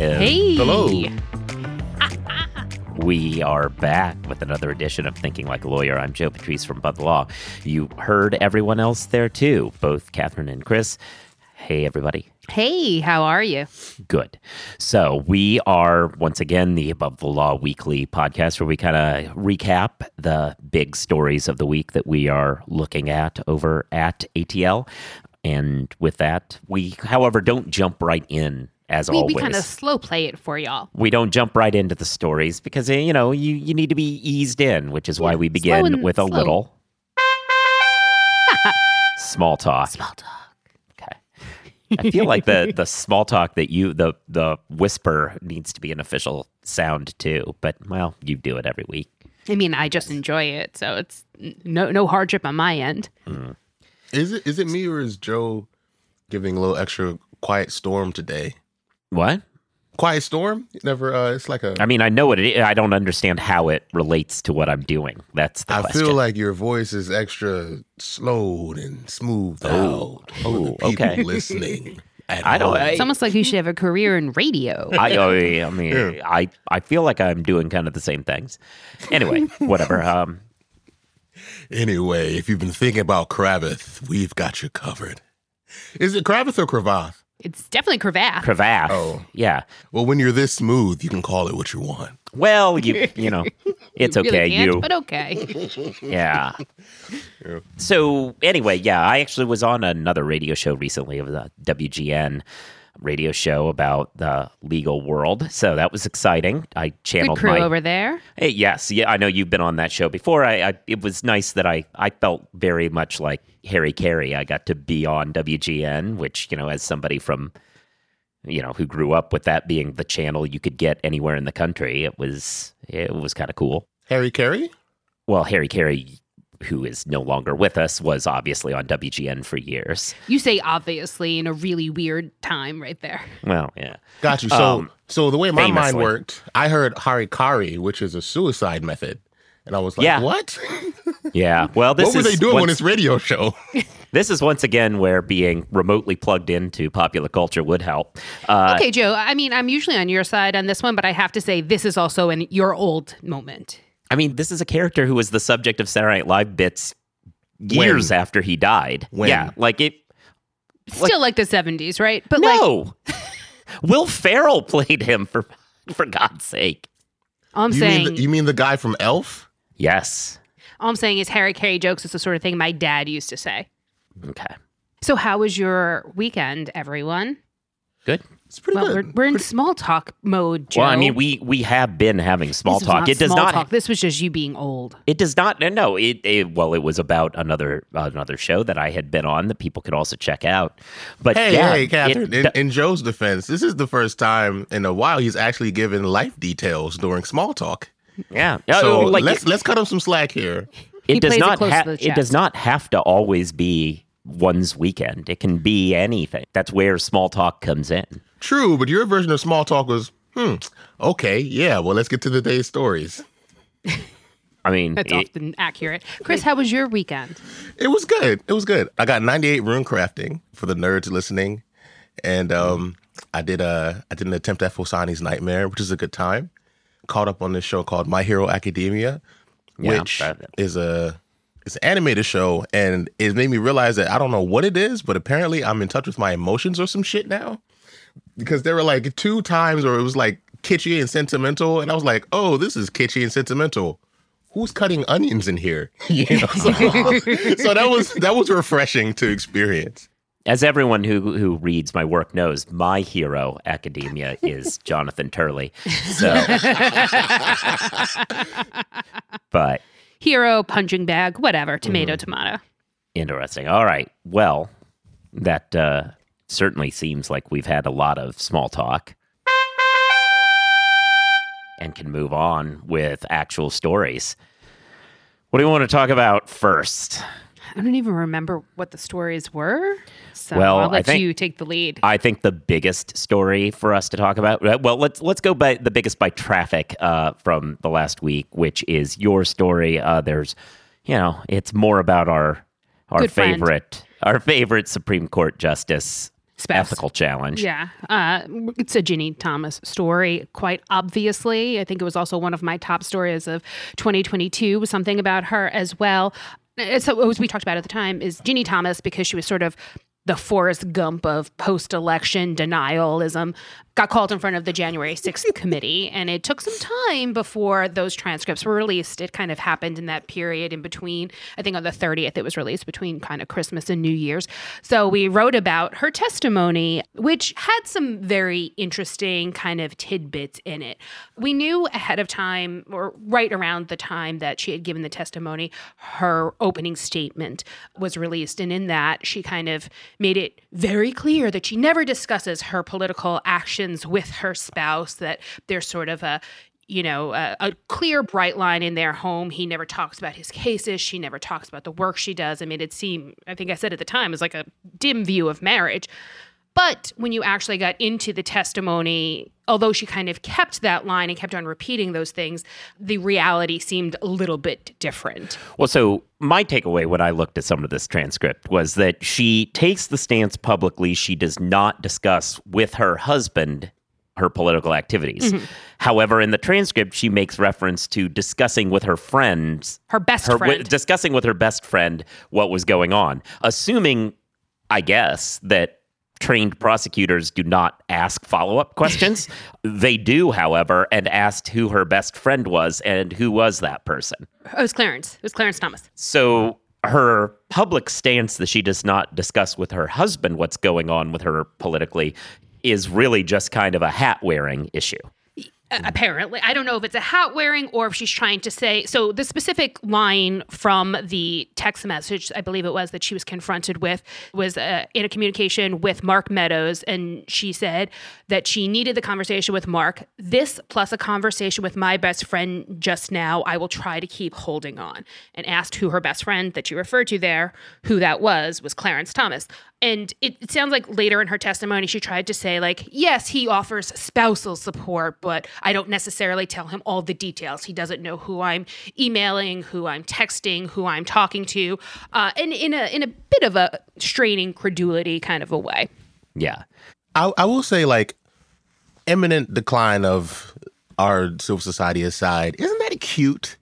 Hey. Hello. We are back with another edition of Thinking Like a Lawyer. I'm Joe Patrice from Bud Law. You heard everyone else there too, both Catherine and Chris. Hey, everybody. Hey, how are you? Good. So, we are once again the Above the Law weekly podcast where we kind of recap the big stories of the week that we are looking at over at ATL. And with that, we, however, don't jump right in as We, always. we kind of slow play it for y'all. we don't jump right into the stories because eh, you know you, you need to be eased in which is why we begin with a slow. little small talk Small talk. okay i feel like the the small talk that you the the whisper needs to be an official sound too but well you do it every week I mean, I just enjoy it, so it's no no hardship on my end. Is it is it me or is Joe giving a little extra quiet storm today? What Quiet storm? Never. Uh, it's like a. i mean i know what it is i don't understand how it relates to what i'm doing that's the I question feel like your voice is extra slowed and smoothed Oh. out for the Oh, people okay. listening. at I don't- I- It's almost like you should have a career in radio. I, oh, I mean, Yeah. I, I feel like I'm doing kind of the same things. Anyway, whatever. Um, Anyway, if you've been thinking about Kravith, we've got you covered. Is it Kravith or Kravath? It's definitely cravat. Cravath. Oh. yeah. Well, when you're this smooth, you can call it what you want. Well, you, you know, it's Really okay. you, but okay. yeah. Yeah. So anyway, yeah, I actually was on another radio show recently of the WGN radio show about the legal world. So that was exciting. I Good channeled crew my over there. Hey, yes, yeah, I know you've been on that show before. I, I it was nice that I I felt very much like Harry Caray. I got to be on WGN, which you know, as somebody from you know who grew up with that being the channel you could get anywhere in the country, it was it was kind of cool. Harry Caray? Well, Harry Caray, who is no longer with us, was obviously on WGN for years. You say obviously in a really weird time right there. Well, yeah, Got you. So, Um, so the way my mind worked, I heard harikari, which is a suicide method, and I was like, Yeah. "What? yeah. Well, this is what were they doing on once- this radio show?" This is once again where being remotely plugged into popular culture would help. Uh, okay, Joe. I mean, I'm usually on your side on this one, but I have to say this is also in your old moment. I mean, this is a character who was the subject of Saturday Night Live bits years after he died. When? Yeah, like it. Still like the 70s, right? But like No, Will Ferrell played him for for God's sake. all I'm you saying mean the, you mean the guy from Elf? Yes. all I'm saying is Harry Caray jokes is the sort of thing my dad used to say. Okay. So how was your weekend, everyone? Good. It's pretty Well, good. we're, we're in small talk mode, Joe. Well, I mean, we we have been having small talk. not It does not. talk. This was just you being old. It does not. No, it, it. Well, it was about another another show that I had been on that people could also check out. But Hey, yeah, hey, it Catherine. in, in Joe's defense, this is the first time in a while he's actually given life details during small talk. yeah. So like let's it, let's cut him some slack here. it He does plays it not. close ha- it does not have to always be one's weekend. It can be anything. That's where small talk comes in. True, but your version of small talk was, hmm, okay, yeah, well, let's get to the day's stories. I mean, That's it- often accurate. Chris, how was your weekend? It was good. It was good. I got 98 rune crafting for the nerds listening. And um, I did a I did an attempt at Phosani's Nightmare, which is a good time. Caught up on this show called My Hero Academia, Yeah, which that- is a it's an animated show, and it made me realize that I don't know what it is, but apparently I'm in touch with my emotions or some shit now. Because there were like two times where it was like kitschy and sentimental, and I was like, oh, this is kitschy and sentimental. Who's cutting onions in here? You know, so, so that was that was refreshing to experience. as everyone who who reads my work knows, my hero academia is Jonathan Turley. So, but Hero, punching bag, whatever. Tomato, Mm-hmm. tomato. interesting. All right. Well, that uh, certainly seems like we've had a lot of small talk. And can move on with actual stories. What do you want to talk about first? I don't even remember what the stories were. So Well, I'll let think- you take the lead. I think the biggest story for us to talk about. uh, Well, let's let's go by the biggest by traffic uh, from the last week, which is your story. Uh, there's, you know, it's more about our our Good friend. favorite our favorite Supreme Court justice Spouse. ethical challenge. Yeah. Uh, it's a Ginny Thomas story, quite obviously. I think it was also one of my top stories of 2022, something about her as well. Uh, So, as we talked about at the time, is Ginny Thomas because she was sort of the Forrest Gump of post election denialism, got called in front of the January 6th committee. And it took some time before those transcripts were released. It kind of happened in that period in between, I think on the 30th, it was released between kind of Christmas and New Year's. So we wrote about her testimony, which had some very interesting kind of tidbits in it. We knew ahead of time, or right around the time that she had given the testimony, her opening statement was released. And in that, she kind of made it very clear that she never discusses her political actions with her spouse, that there's sort of a you know, a, a, clear, bright line in their home. He never talks about his cases. She never talks about the work she does. I mean, it seemed, I think I said at the time, it was like a dim view of marriage. But when you actually got into the testimony, although she kind of kept that line and kept on repeating those things, the reality seemed a little bit different. Well, so my takeaway when I looked at some of this transcript was that she takes the stance publicly she does not discuss with her husband her political activities. Mm-hmm. However, in the transcript, she makes reference to discussing with her friends, Her best her, friend. discussing with her best friend what was going on, assuming, I guess, that trained prosecutors do not ask follow up questions. they do, however, and asked who her best friend was and who was that person. Oh, it was Clarence. It was Clarence Thomas. So her public stance that she does not discuss with her husband what's going on with her politically is really just kind of a hat wearing issue. Apparently. I don't know if it's a hat wearing or if she's trying to say so the specific line from the text message i believe it was that she was confronted with was uh, in a communication with mark meadows and she said that she needed the conversation with mark. This plus a conversation with my best friend just now i will try to keep holding on and asked who her best friend that you referred to there who that was was clarence thomas and it, sounds like later in her testimony she tried to say like yes he offers spousal support but i don't necessarily tell him all the details he doesn't know who i'm emailing who i'm texting who i'm talking to uh, and in a in a bit of a straining credulity kind of a way Yeah. I, I will say, like, imminent decline of our civil society aside, isn't that cute?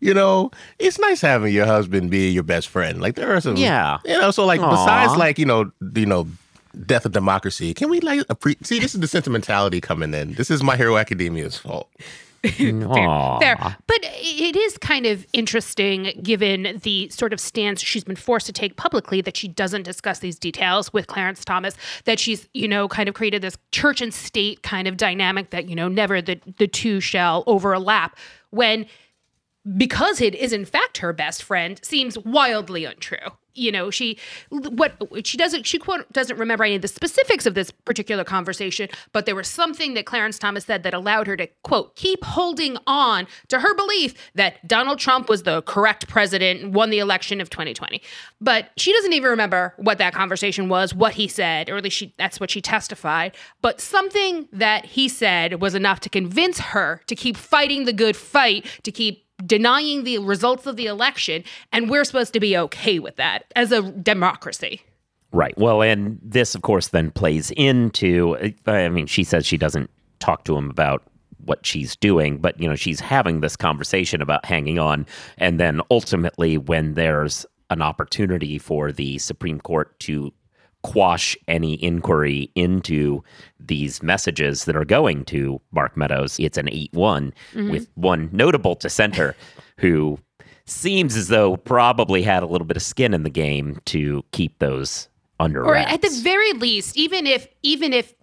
You know, it's nice having your husband be your best friend. Like, there are some, Yeah. you know. So, like, Aw. besides, like, you know, you know, death of democracy, can we like appre- see? This is the sentimentality coming in. This is my Hero Academia's fault. Aw. Fair. But it is kind of interesting given the sort of stance she's been forced to take publicly that she doesn't discuss these details with Clarence Thomas, that she's, you know, kind of created this church and state kind of dynamic that, you know, never the, the two shall overlap when because it is in fact her best friend seems wildly untrue. You know she what she doesn't she quote doesn't remember any of the specifics of this particular conversation but there was something that clarence thomas said that allowed her to quote keep holding on to her belief that donald trump was the correct president and won the election of 2020 but she doesn't even remember what that conversation was what he said or at least she that's what she testified. But something that he said was enough to convince her to keep fighting the good fight to keep denying the results of the election, and we're supposed to be okay with that as a democracy. Right. Well, and this, of course, then plays into. Uh, I mean, she says she doesn't talk to him about what she's doing, but you know, she's having this conversation about hanging on, and then ultimately, when there's an opportunity for the Supreme Court to quash any inquiry into these messages that are going to Mark Meadows, it's an 8 one mm-hmm. with one notable dissenter who seems as though probably had a little bit of skin in the game to keep those under Or wraps. at the very least, even if even if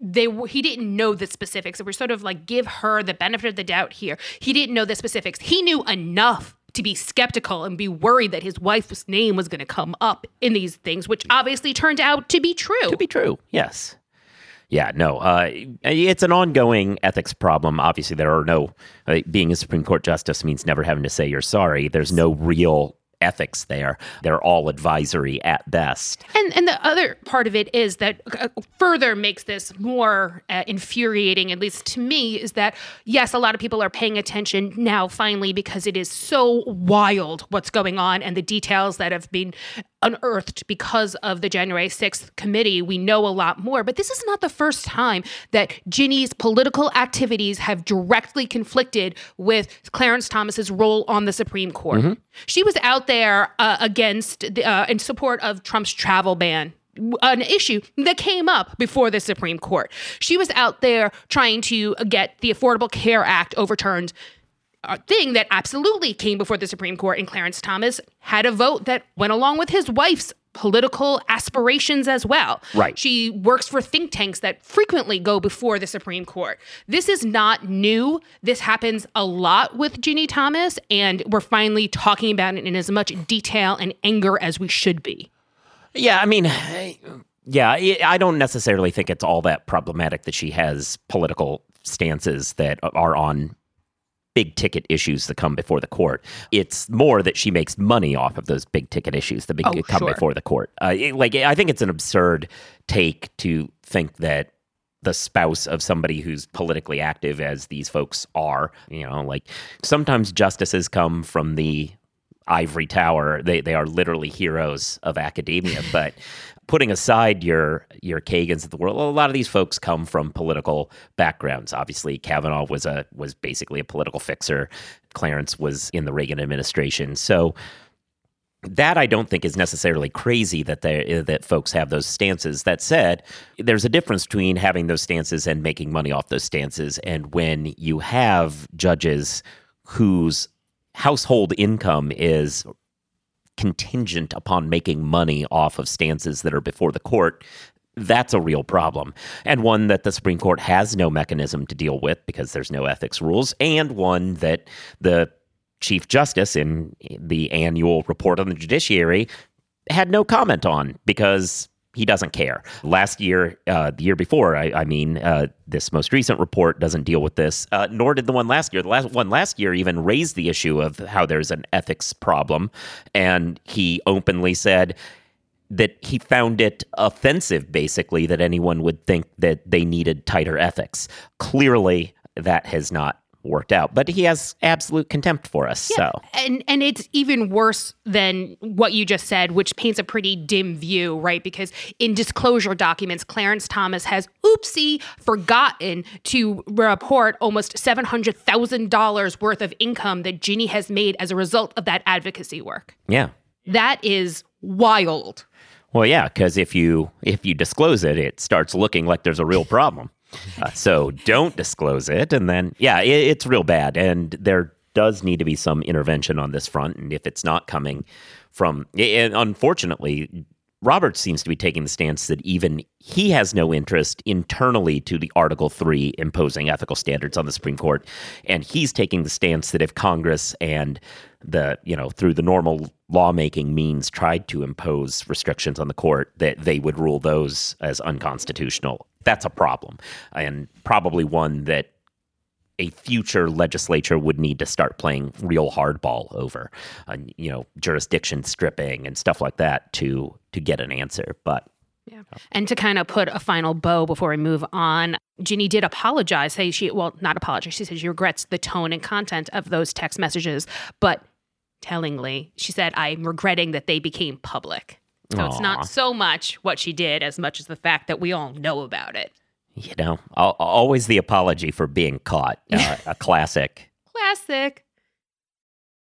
they he didn't know the specifics, and we're sort of like give her the benefit of the doubt here. He didn't know the specifics. He knew enough to be skeptical and be worried that his wife's name was going to come up in these things, which obviously turned out to be true. to be true. Yes. Yeah, no, uh, it's an ongoing ethics problem. Obviously, there are no, uh, being a Supreme Court justice means never having to say you're sorry. There's no real ethics there. They're all advisory at best. And and the other part of it is that uh, further makes this more uh, infuriating, at least to me, is that yes, a lot of people are paying attention now finally because it is so wild what's going on and the details that have been unearthed because of the January 6th committee. We know a lot more, but this is not the first time that Ginny's political activities have directly conflicted with Clarence Thomas's role on the Supreme Court. Mm-hmm. She was out there uh, against the, uh, in support of Trump's travel ban an issue that came up before the Supreme Court. She was out there trying to get the Affordable Care Act overturned a thing that absolutely came before the Supreme Court, and Clarence Thomas had a vote that went along with his wife's political aspirations as well. Right. She works for think tanks that frequently go before the Supreme Court. This is not new. This happens a lot with Ginny Thomas, and we're finally talking about it in as much detail and anger as we should be. Yeah, I mean, yeah, I don't necessarily think it's all that problematic that she has political stances that are on big ticket issues that come before the court. It's more that she makes money off of those big ticket issues that oh, come sure. before the court. Uh, it, like I think it's an absurd take to think that the spouse of somebody who's politically active as these folks are, you know, like sometimes justices come from the ivory tower. They they are literally heroes of academia, but putting aside your your Kagans of the world, a lot of these folks come from political backgrounds. Obviously, Kavanaugh was a was basically a political fixer. Clarence was in the Reagan administration, so that I don't think is necessarily crazy that that folks have those stances. That said, there's a difference between having those stances and making money off those stances. And when you have judges whose household income is contingent upon making money off of stances that are before the court, that's a real problem. And one that the Supreme Court has no mechanism to deal with because there's no ethics rules, and one that the Chief Justice in the annual report on the judiciary had no comment on because he doesn't care. Last year, uh, the year before, I, I mean, uh, this most recent report doesn't deal with this, uh, nor did the one last year. The last one last year even raised the issue of how there's an ethics problem, and he openly said that he found it offensive, basically, that anyone would think that they needed tighter ethics. Clearly, that has not worked out. But he has absolute contempt for us. Yeah. So and and it's even worse than what you just said, which paints a pretty dim view, right? Because in disclosure documents, Clarence Thomas has oopsie forgotten to report almost seven hundred thousand dollars worth of income that Ginny has made as a result of that advocacy work. Yeah. That is wild. Well, yeah, because if you if you disclose it, it starts looking like there's a real problem. Uh, so don't disclose it. And then, yeah, it, it's real bad. And there does need to be some intervention on this front. And if it's not coming from, and unfortunately, Roberts seems to be taking the stance that even he has no interest internally to the Article 3 imposing ethical standards on the Supreme Court. And he's taking the stance that if Congress and the, you know, through the normal lawmaking means tried to impose restrictions on the court, that they would rule those as unconstitutional. That's a problem, and probably one that a future legislature would need to start playing real hardball over, uh, you know, jurisdiction stripping and stuff like that to to get an answer. But yeah. And to kind of put a final bow before we move on, Ginny did apologize. Say she, well, not apologize. She said she regrets the tone and content of those text messages, but tellingly, she said, I'm regretting that they became public. So Aww. it's not so much what she did as much as the fact that we all know about it. You know, always the apology for being caught. Uh, a classic. Classic.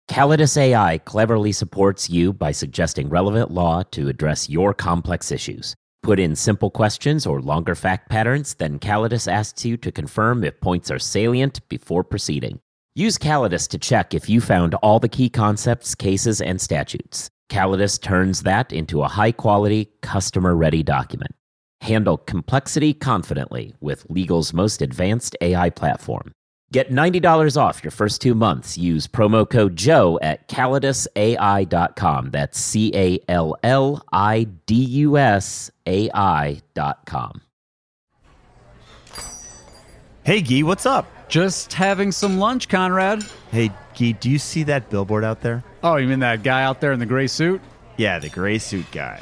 Callidus AI cleverly supports you by suggesting relevant law to address your complex issues. Put in simple questions or longer fact patterns, then Callidus asks you to confirm if points are salient before proceeding. Use Callidus to check if you found all the key concepts, cases, and statutes. Callidus turns that into a high quality, customer ready document. Handle complexity confidently with legal's most advanced AI platform. Get $90 off your first two months. Use promo code Joe at CallidusAI.com. That's C A L L I D U S AI.com. Hey, Gee, what's up? Just having some lunch, Conrad. Hey, Gee, do you see that billboard out there? Oh, you mean that guy out there in the gray suit? Yeah, the gray suit guy.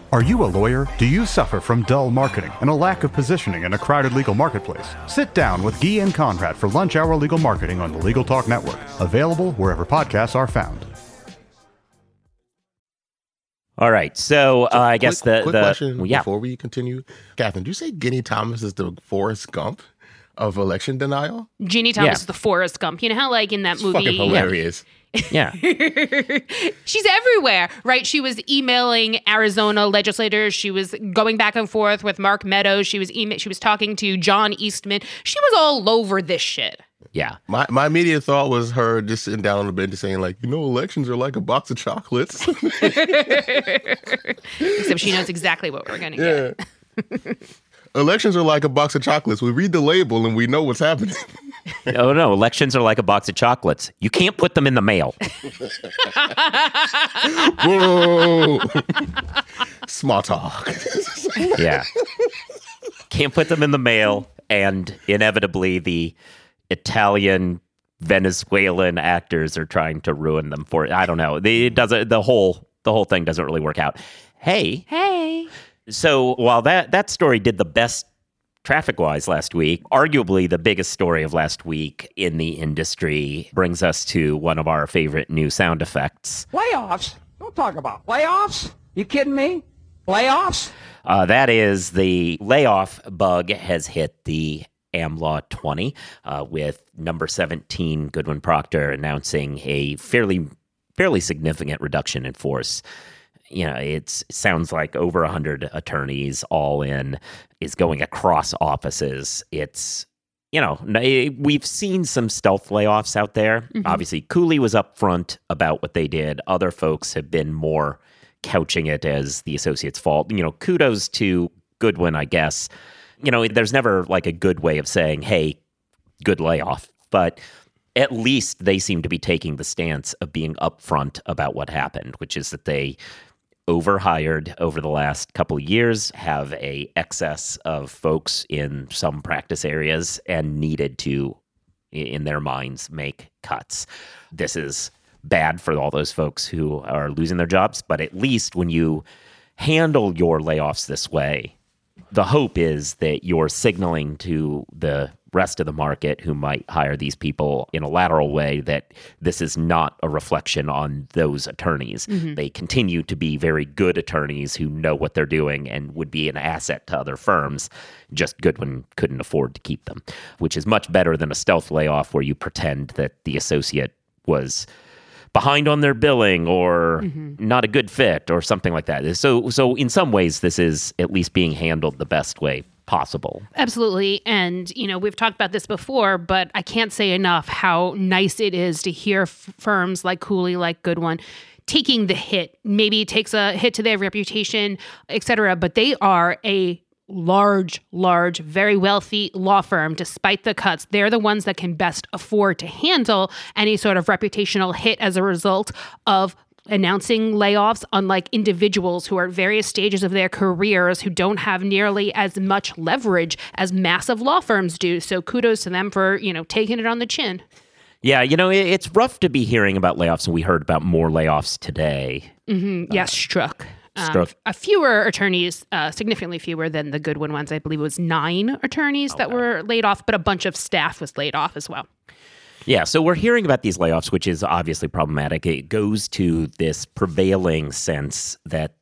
Are you a lawyer? Do you suffer from dull marketing and a lack of positioning in a crowded legal marketplace? Sit down with Guy and Conrad for Lunch Hour Legal Marketing on the Legal Talk Network, available wherever podcasts are found. All right. So uh, I guess the quick the question well, yeah. before we continue. Catherine, do you say Guinea Thomas is the Forrest Gump of election denial? Jeannie Thomas Yeah. is the Forrest Gump. You know how, like in that It's movie, fucking hilarious. yeah. she's everywhere, right? She was emailing Arizona legislators. She was going back and forth with Mark Meadows. She was email. She was talking to John Eastman. She was all over this shit. Yeah. My my immediate thought was her just sitting down on the bench saying like, you know, elections are like a box of chocolates. Except she knows exactly what we're gonna get. yeah. elections are like a box of chocolates. We read the label and we know what's happening. Oh no, elections are like a box of chocolates. You can't put them in the mail. Whoa. Small talk. Yeah. Can't put them in the mail and inevitably the Italian Venezuelan actors are trying to ruin them for it. I don't know. The- It doesn't the whole the whole thing doesn't really work out. Hey, Hey, So while that that story did the best traffic wise last week, arguably the biggest story of last week in the industry brings us to one of our favorite new sound effects. Playoffs? Don't talk about playoffs. You kidding me? Playoffs? Uh, that is the layoff bug has hit the AmLaw 20 uh, with number 17 Goodwin Procter announcing a fairly fairly significant reduction in force. You know, it's, it sounds like over 100 attorneys all in is going across offices. It's you know, eh, we've seen some stealth layoffs out there. Mm-hmm. Obviously, Cooley was upfront about what they did. Other folks have been more couching it as the associate's fault. You know, kudos to Goodwin, I guess. You know, there's never like a good way of saying, hey, good layoff, but at least they seem to be taking the stance of being upfront about what happened, which is that they overhired over the last couple of years, have a excess of folks in some practice areas, and needed to, in their minds, make cuts. This is bad for all those folks who are losing their jobs, but at least when you handle your layoffs this way, the hope is that you're signaling to the rest of the market who might hire these people in a lateral way that this is not a reflection on those attorneys. Mm-hmm. They continue to be very good attorneys who know what they're doing and would be an asset to other firms. Just Goodwin couldn't afford to keep them, which is much better than a stealth layoff where you pretend that the associate was behind on their billing or mm-hmm. not a good fit or something like that. So so in some ways this is at least being handled the best way possible. Absolutely. And, you know, we've talked about this before, but I can't say enough how nice it is to hear f- firms like Cooley, like Goodwin, taking the hit. Maybe it takes a hit to their reputation, et cetera, but they are a large, large, very wealthy law firm, despite the cuts. They're the ones that can best afford to handle any sort of reputational hit as a result of announcing layoffs, unlike individuals who are at various stages of their careers who don't have nearly as much leverage as massive law firms do. So kudos to them for, you know, taking it on the chin. Yeah, you know, it's rough to be hearing about layoffs and we heard about more layoffs today. yes, struck. Um, a fewer attorneys, uh, significantly fewer than the Goodwin ones. I believe it was nine attorneys that were laid off, but a bunch of staff was laid off as well. Yeah, so we're hearing about these layoffs, which is obviously problematic. It goes to this prevailing sense that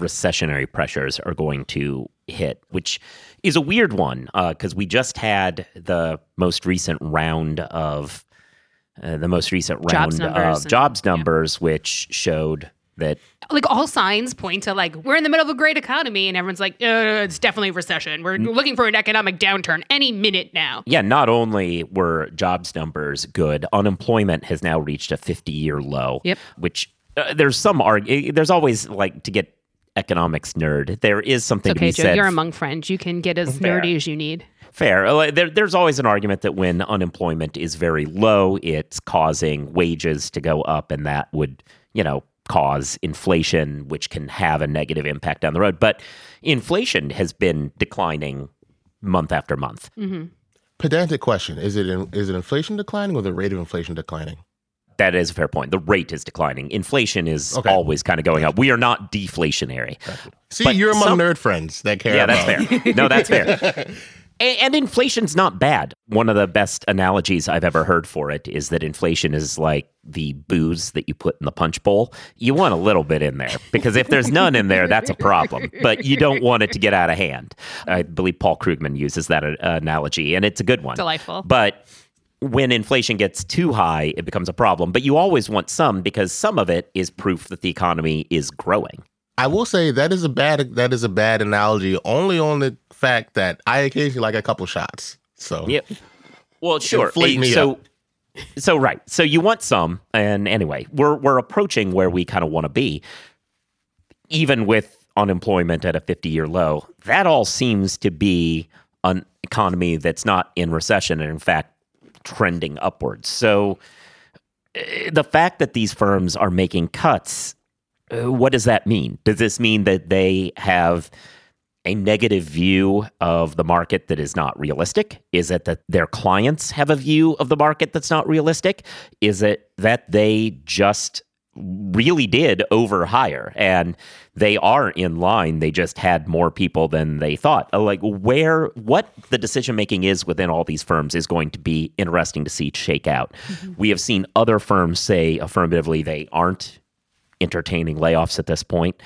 recessionary pressures are going to hit, which is a weird one because we just had the most recent round of uh, the most recent round Jobs numbers of and- jobs numbers, which showed that Like all signs point to like we're in the middle of a great economy, and everyone's like, uh, it's definitely a recession. We're looking for an economic downturn any minute now. yeah, not only were jobs numbers good, unemployment has now reached a 50 year low. Yep. Which uh, there's some arg- there's always like to get economics nerd. There is something It's okay, to be Joe. said. You're among friends. You can get as Fair. nerdy as you need. Fair. Uh, There, there's always an argument that when unemployment is very low, it's causing wages to go up, and that would, you know, cause inflation, which can have a negative impact down the road. But inflation has been declining month after month. Mm-hmm. Pedantic question: Is it in, is it inflation declining or the rate of inflation declining? That is a fair point. The rate is declining. Inflation is Okay. always kind of going up. We are not deflationary. See, But you're among some- nerd friends that care. Yeah, that's fair. No, that's fair. And, inflation's not bad. One of the best analogies I've ever heard for it is that inflation is like the booze that you put in the punch bowl. You want a little bit in there because if there's none in there, that's a problem. But you don't want it to get out of hand. I believe Paul Krugman uses that uh, analogy, and it's a good one. Delightful. But when inflation gets too high, it becomes a problem. But you always want some because some of it is proof that the economy is growing. I will say that is a bad that is a bad analogy only on the fact that I occasionally like a couple shots. So Yeah. Well, sure. So, up. so right. So you want some, and anyway, we're we're approaching where we kind of want to be, even with unemployment at a fifty-year low. That all seems to be an economy that's not in recession, and in fact, trending upwards. So uh, the fact that these firms are making cuts, what does that mean? Does this mean that they have a negative view of the market that is not realistic? Is it that their clients have a view of the market that's not realistic? Is it that they just really did overhire and they are in line they just had more people than they thought Uh, like where what the decision making is within all these firms is going to be interesting to see shake out we have seen other firms say affirmatively they aren't entertaining layoffs at this point.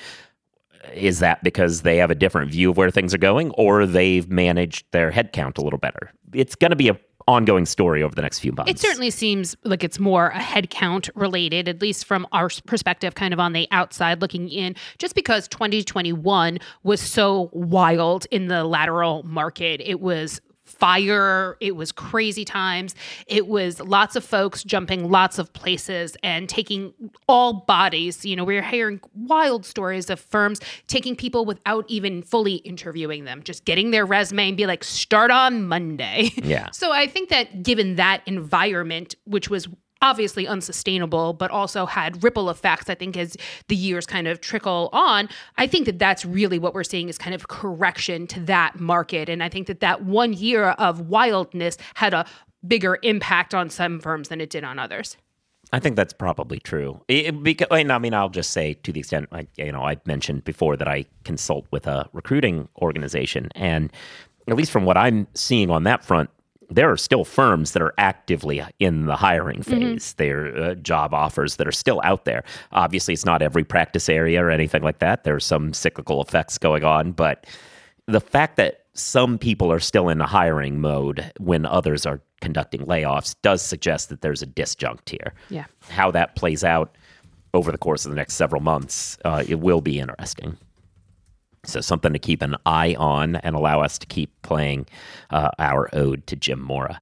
Is that because they have a different view of where things are going or they've managed their headcount a little better? It's going to be a ongoing story over the next few months. It certainly seems like it's more a headcount related, at least from our perspective, kind of on the outside looking in, just because 2021 was so wild in the lateral market. It was fire, it was crazy times, it was lots of folks jumping lots of places and taking all bodies. You know, we we're hearing wild stories of firms taking people without even fully interviewing them, just getting their resume and be like, start on Monday. Yeah. So I think that given that environment, which was obviously unsustainable, but also had ripple effects, I think as the years kind of trickle on, I think that that's really what we're seeing is kind of correction to that market. And I think that that one year of wildness had a bigger impact on some firms than it did on others. I think that's probably true. It, because, I mean, I'll just say to the extent, like, you know, I mentioned before that I consult with a recruiting organization, and at least from what I'm seeing on that front, there are still firms that are actively in the hiring phase. There are uh, job offers that are still out there. Obviously, it's not every practice area or anything like that. There's some cyclical effects going on, but the fact that some people are still in a hiring mode when others are conducting layoffs does suggest that there's a disjunct here. Yeah. How that plays out over the course of the next several months, uh, it will be interesting. So, something to keep an eye on and allow us to keep playing uh, our ode to Jim Mora.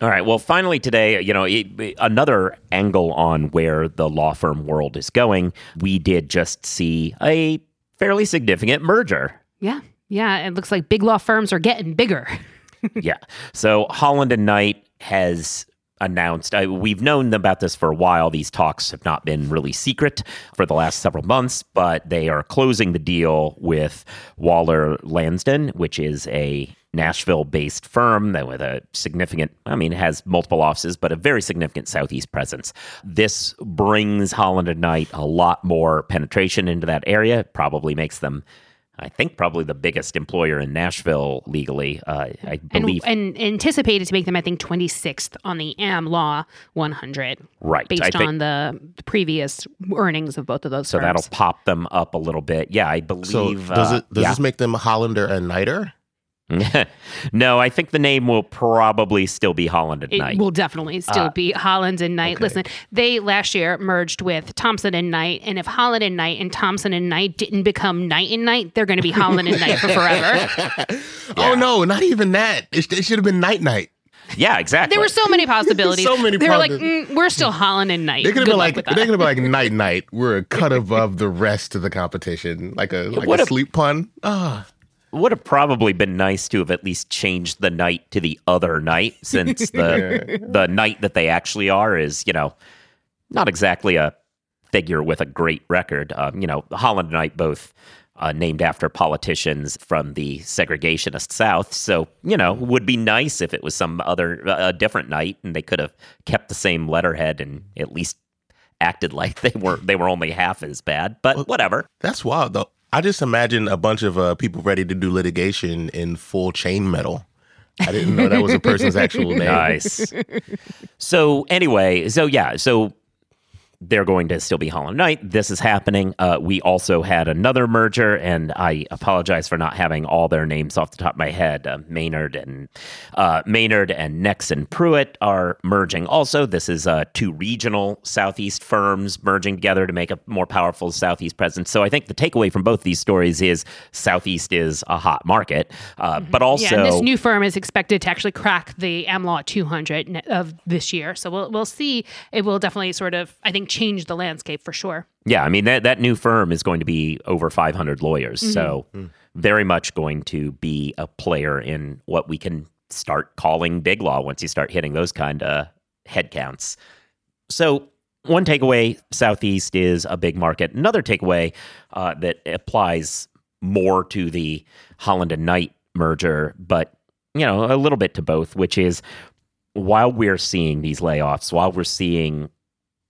All right. Well, finally today, you know, it, it- another angle on where the law firm world is going. We did just see a fairly significant merger Yeah. Yeah. It looks like big law firms are getting bigger. yeah. So Holland and Knight has announced. I, we've known about this for a while. These talks have not been really secret for the last several months, but they are closing the deal with Waller Lansden, which is a Nashville-based firm that with a significant, I mean, has multiple offices, but a very significant Southeast presence. This brings Holland and Knight a lot more penetration into that area. It probably makes them. I think probably the biggest employer in Nashville legally. Uh, I believe and anticipated to make them, I think, 26th on the AM Law 100, right. based I on the, the previous earnings of both of those so firms. that'll pop them up a little bit. Yeah, I believe. So does uh, it does yeah. this make them Hollander and Knighter? no, I think the name will probably still be Holland and It Knight. will definitely still Uh, be Holland and Knight. Listen, they last year merged with Thompson and Knight, and if Holland and Knight and Thompson and Knight didn't become Knight and Knight, they're going to be Holland and Knight for forever. Oh no, not even that. It, it should have been Night Night. yeah, exactly. There were so many possibilities. So many They were like, mm, we're still Holland and Knight. They could have Good been luck like they that. could have been like Night Night. We're a cut above the rest of the competition, like a like what a a- sleep pun. Ah, would have probably been nice to have at least changed the night to the other night, since the the night that they actually are is, you know, not exactly a figure with a great record. Um, you know, Holland and Knight both uh, named after politicians from the segregationist South. So, you know, would be nice if it was some other, uh, a different night and they could have kept the same letterhead and at least acted like they were they were only half as bad. But whatever. That's wild though. I just imagine a bunch of uh, people ready to do litigation in full chain metal. I didn't know that was a person's actual name. Nice. so anyway, so yeah, so they're going to still be Hollow Knight. This is happening. Uh, we also had another merger, and I apologize for not having all their names off the top of my head. Uh, Maynard and uh, Maynard and Nexsen Pruet are merging. Also, this is uh, two regional Southeast firms merging together to make a more powerful Southeast presence. So I think the takeaway from both these stories is Southeast is a hot market, uh, but also Mm-hmm. yeah, and this new firm is expected to actually crack the AmLaw 200 of this year. So we'll we'll see. It will definitely sort of, I think, change the landscape for sure. Yeah, I mean that that new firm is going to be over 500 lawyers, so very much going to be a player in what we can start calling big law once you start hitting those kind of head counts. So one takeaway: Southeast is a big market. Another takeaway uh, that applies more to the Holland and Knight merger, but you know a little bit to both, which is while we're seeing these layoffs, while we're seeing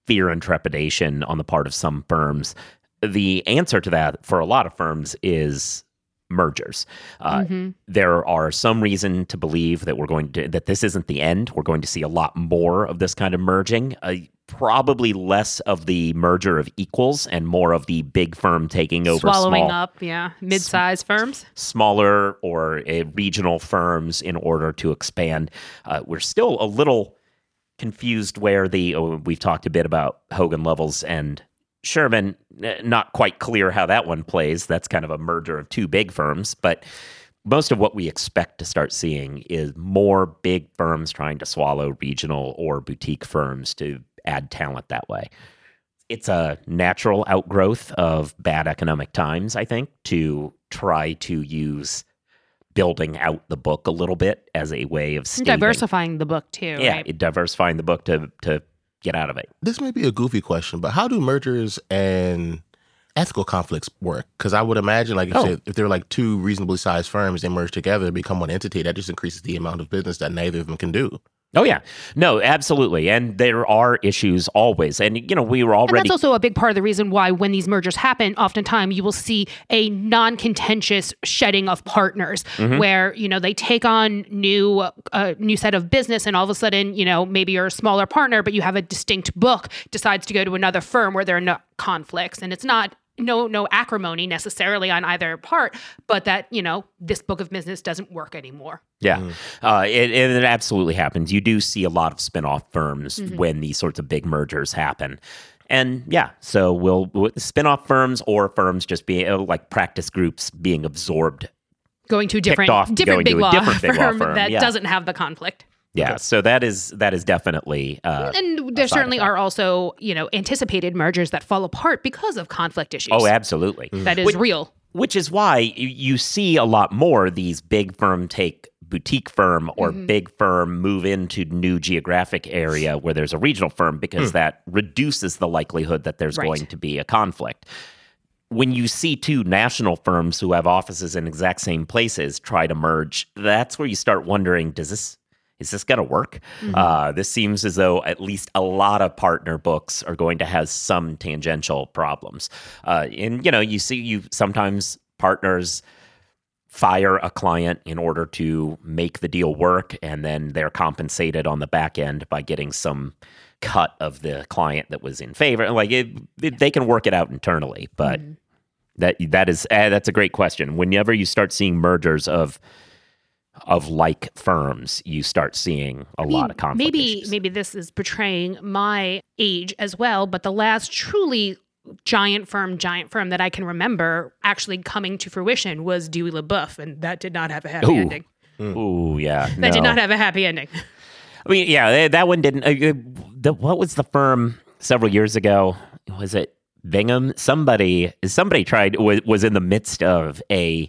fear and trepidation on the part of some firms. The answer to that for a lot of firms is mergers. Uh, There are some reason to believe that we're going to that this isn't the end. We're going to see a lot more of this kind of merging. Uh, probably less of the merger of equals and more of the big firm taking over Swallowing small, up, yeah, mid-sized firms. smaller or uh, regional firms in order to expand. Uh, we're still a little confused where the oh, we've talked a bit about Hogan Lovells and Shearman. eh, Not quite clear how that one plays. That's kind of a merger of two big firms, but. Most of what we expect to start seeing is more big firms trying to swallow regional or boutique firms to add talent that way it's a natural outgrowth of bad economic times, I think, to try to use building out the book a little bit as a way of stating, Diversifying the book too. yeah, right? diversifying the book to to get out of it. This may be a goofy question, but how do mergers and ethical conflicts work? Because I would imagine, like, if, Oh. they- if they're like two reasonably sized firms, they merge together, to become one entity, that just increases the amount of business that neither of them can do. Oh yeah, no, absolutely, and there are issues always, and you know we were And already that's also a big part of the reason why when these mergers happen, oftentimes you will see a non-contentious shedding of partners Mm-hmm. where, you know, they take on new a new set of business and all of a sudden, you know, maybe you're a smaller partner, but you have a distinct book, decides to go to another firm where there are no conflicts. And it's not no no acrimony necessarily on either part, but that, you know, this book of business doesn't work anymore. Yeah, uh, it, it, it absolutely happens. You do see a lot of spin-off firms when these sorts of big mergers happen. And yeah, so we'll, we'll spin-off firms or firms just being uh, like practice groups being absorbed. Going to a different off different big to a law different big law firm, firm, that yeah. doesn't have the conflict. Yeah, so that is that is definitely uh, And there certainly are also, you know, anticipated mergers that fall apart because of conflict issues. oh, absolutely. that is Which- real. which is why you, see a lot more these big firm take boutique firm or Mm-hmm. big firm move into new geographic area where there's a regional firm because that reduces the likelihood that there's Right. going to be a conflict when you see two national firms who have offices in exact same places try to merge that's where you start wondering does this is this going to work? Uh, this seems as though at least a lot of partner books are going to have some tangential problems. Uh, and you know, you see, you sometimes partners fire a client in order to make the deal work, and then they're compensated on the back end by getting some cut of the client that was in favor. Like it, it- they can work it out internally, but that that is uh, that's a great question. Whenever you start seeing mergers of of like firms, you start seeing a I lot of conflict. Maybe issues. maybe this is portraying my age as well, but the last truly giant firm, giant firm that I can remember actually coming to fruition was Dewey LeBoeuf, and that did not have a happy Ooh. ending. Ooh, yeah, That did not have a happy ending. I mean, yeah, that- that one didn't. Uh, uh, the, what was the firm several years ago? Was it Bingham? Somebody, somebody tried was, was in the midst of a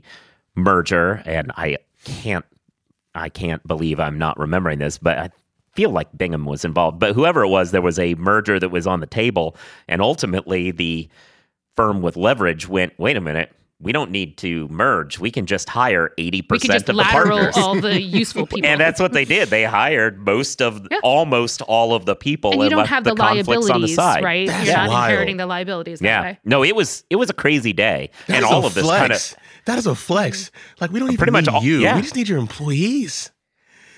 merger, and I can't, I can't believe I'm not remembering this, but I feel like Bingham was involved. But whoever it was, there was a merger that was on the table, and ultimately the firm with leverage went, wait a minute, we don't need to merge. We can just hire 80% We could just of the partners. all the useful people. and that's what they did. They hired most of, Yeah. almost all of the people, and you don't have the, conflicts liabilities, on the side. right? That's You're not wild. inheriting the liabilities that Yeah, way. no, it was it was a crazy day, That and all of this flex. kind of That is a flex. Like we don't even Pretty much need all- you. yeah. We just need your employees.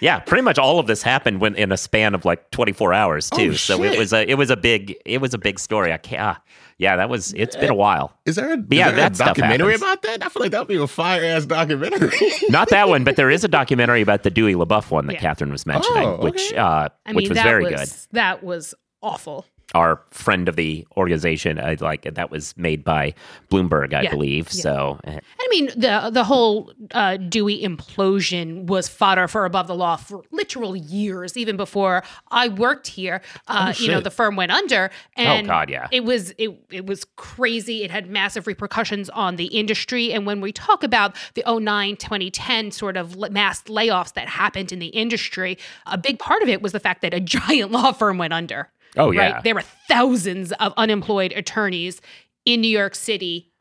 Yeah, pretty much all of this happened when in a span of like 24 hours too. Oh, so it was a it was a big it was a big story. I can't. ah, yeah, that was. It's been a while. Is there a, Yeah, there a that stuff documentary about that? I feel like that would be a fire ass documentary. Not that one, but there is a documentary about the Dewey LeBoeuf one that Yeah. Kathryn was mentioning, Oh, which uh, I which mean, was that very was good. that was awful. Our friend of the organization, I like that was made by Bloomberg, I Yeah, believe. yeah. So eh, I mean, the the whole uh, Dewey implosion was fodder for above the law for literal years, even before I worked here. Uh, you know, the firm went under, and Oh, God, yeah. it was it it was crazy. It had massive repercussions on the industry. And when we talk about the 09, 2010 sort of mass layoffs that happened in the industry, a big part of it was the fact that a giant law firm went under. Oh, yeah. right? There were thousands of unemployed attorneys in New York City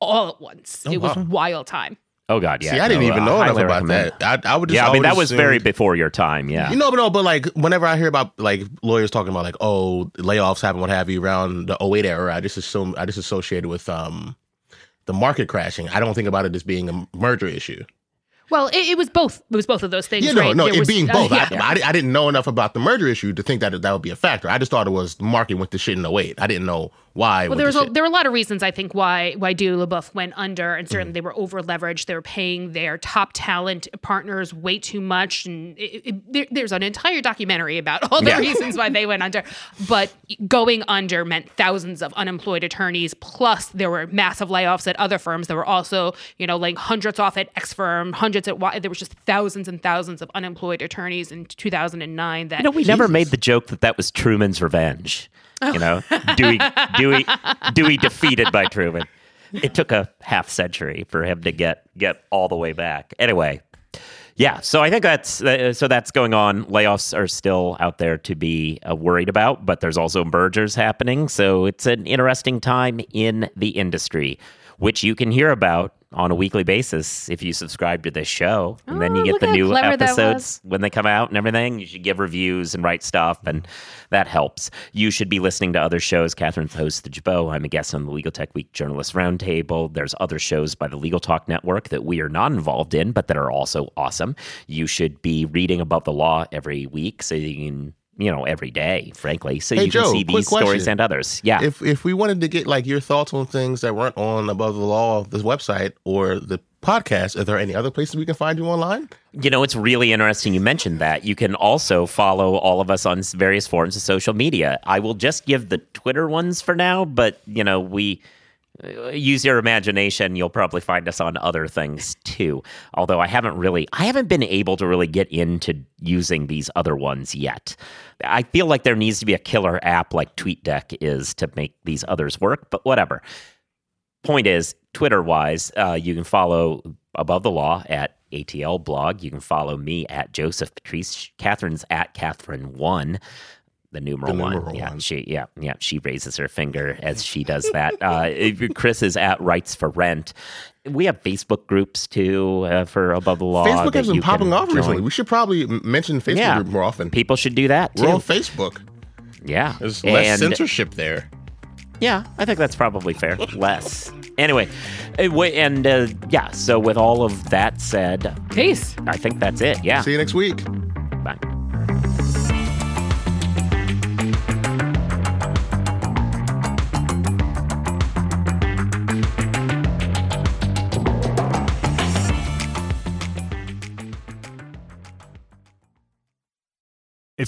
all at once. it was wow. wild time. oh god, yeah. See, I didn't no, even uh, know enough about recommend. that. I, I would just Yeah, I mean that would was assume- very before your time. Yeah. You know, but no, but like whenever I hear about like lawyers talking about like oh layoffs happen, what have you, around the 08 era, I just assume I just associated with um the market crashing. I don't think about it as being a merger issue. Well, it, it was both. It was both of those things. Yeah, no, right? no, There it was- being uh, both. yeah. I, I, I didn't know enough about the merger issue to think that that would be a factor. I just thought it was the market went to shit in 08. I didn't know why. Well, there was a, there were a lot of reasons I think why why Dewey LeBoeuf went under, and certainly they were over leveraged. They were paying their top talent partners way too much, and it, it, there, there's an entire documentary about all the Yeah. reasons why they went under. But going under meant thousands of unemployed attorneys. Plus, there were massive layoffs at other firms. There were also you know like hundreds off at X firm, hundreds at Y. There was just thousands and thousands of unemployed attorneys in 2009. That You know, we never made the joke that that was Truman's revenge. You know, Dewey, Dewey, Dewey defeated by Truman. It took a half century for him to get get all the way back. Anyway, yeah. So I think that's uh, so that's going on. Layoffs are still out there to be uh, worried about, but there's also mergers happening. So it's an interesting time in the industry, which you can hear about on a weekly basis if you subscribe to this show, and then you Oh, get the new episodes when they come out and everything. You should give reviews and write stuff, and that helps. You should be listening to other shows. Kathryn's the host the Jabot. I'm a guest on the Legal Tech Week Journalist Roundtable. There's other shows by the Legal Talk Network that we are not involved in, but that are also awesome. You should be reading Above the Law every week so you can, you know, every day, frankly, so Hey, you Joe, can see these stories and others. Yeah. if if we wanted to get like your thoughts on things that weren't on above the law, this website or the podcast, are there any other places we can find you online? You know, it's really interesting you mentioned that. You can also follow all of us on various forms of social media. I will just give the Twitter ones for now, but, you know, we use your imagination. You'll probably find us on other things too. Although I haven't really, I haven't been able to really get into using these other ones yet. I feel like there needs to be a killer app like TweetDeck is to make these others work, but whatever point is, Twitter wise, uh, you can follow Above the Law at ATL blog. You can follow me at Joseph Patrice. Kathryn's at Kathryn one. The numeral, The one. numeral yeah, she yeah, yeah, she raises her finger as she does that. uh, Chris is at Writes for Rent. We have Facebook groups too uh, for Above the Law. Facebook has been popping off join. recently. We should probably mention Facebook Yeah. group more often. People should do that too. We're on Facebook. yeah, There's less And- censorship there. Yeah, I think that's probably fair. Less. Anyway, uh, and uh, yeah, so with all of that said, Peace. I think that's it. Yeah. See you next week.